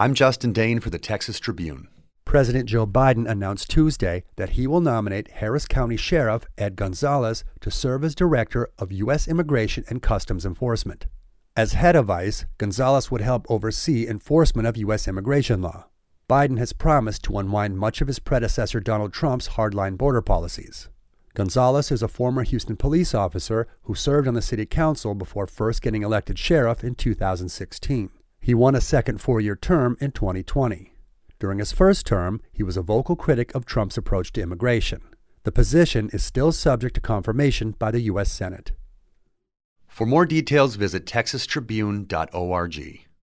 I'm Justin Dane for the Texas Tribune. President Joe Biden announced Tuesday that he will nominate Harris County Sheriff Ed Gonzalez to serve as Director of U.S. Immigration and Customs Enforcement. As head of ICE, Gonzalez would help oversee enforcement of U.S. immigration law. Biden has promised to unwind much of his predecessor Donald Trump's hardline border policies. Gonzalez is a former Houston police officer who served on the city council before first getting elected sheriff in 2016. He won a second four year term in 2020. During his first term, he was a vocal critic of Trump's approach to immigration. The position is still subject to confirmation by the U.S. Senate. For more details, visit texastribune.org.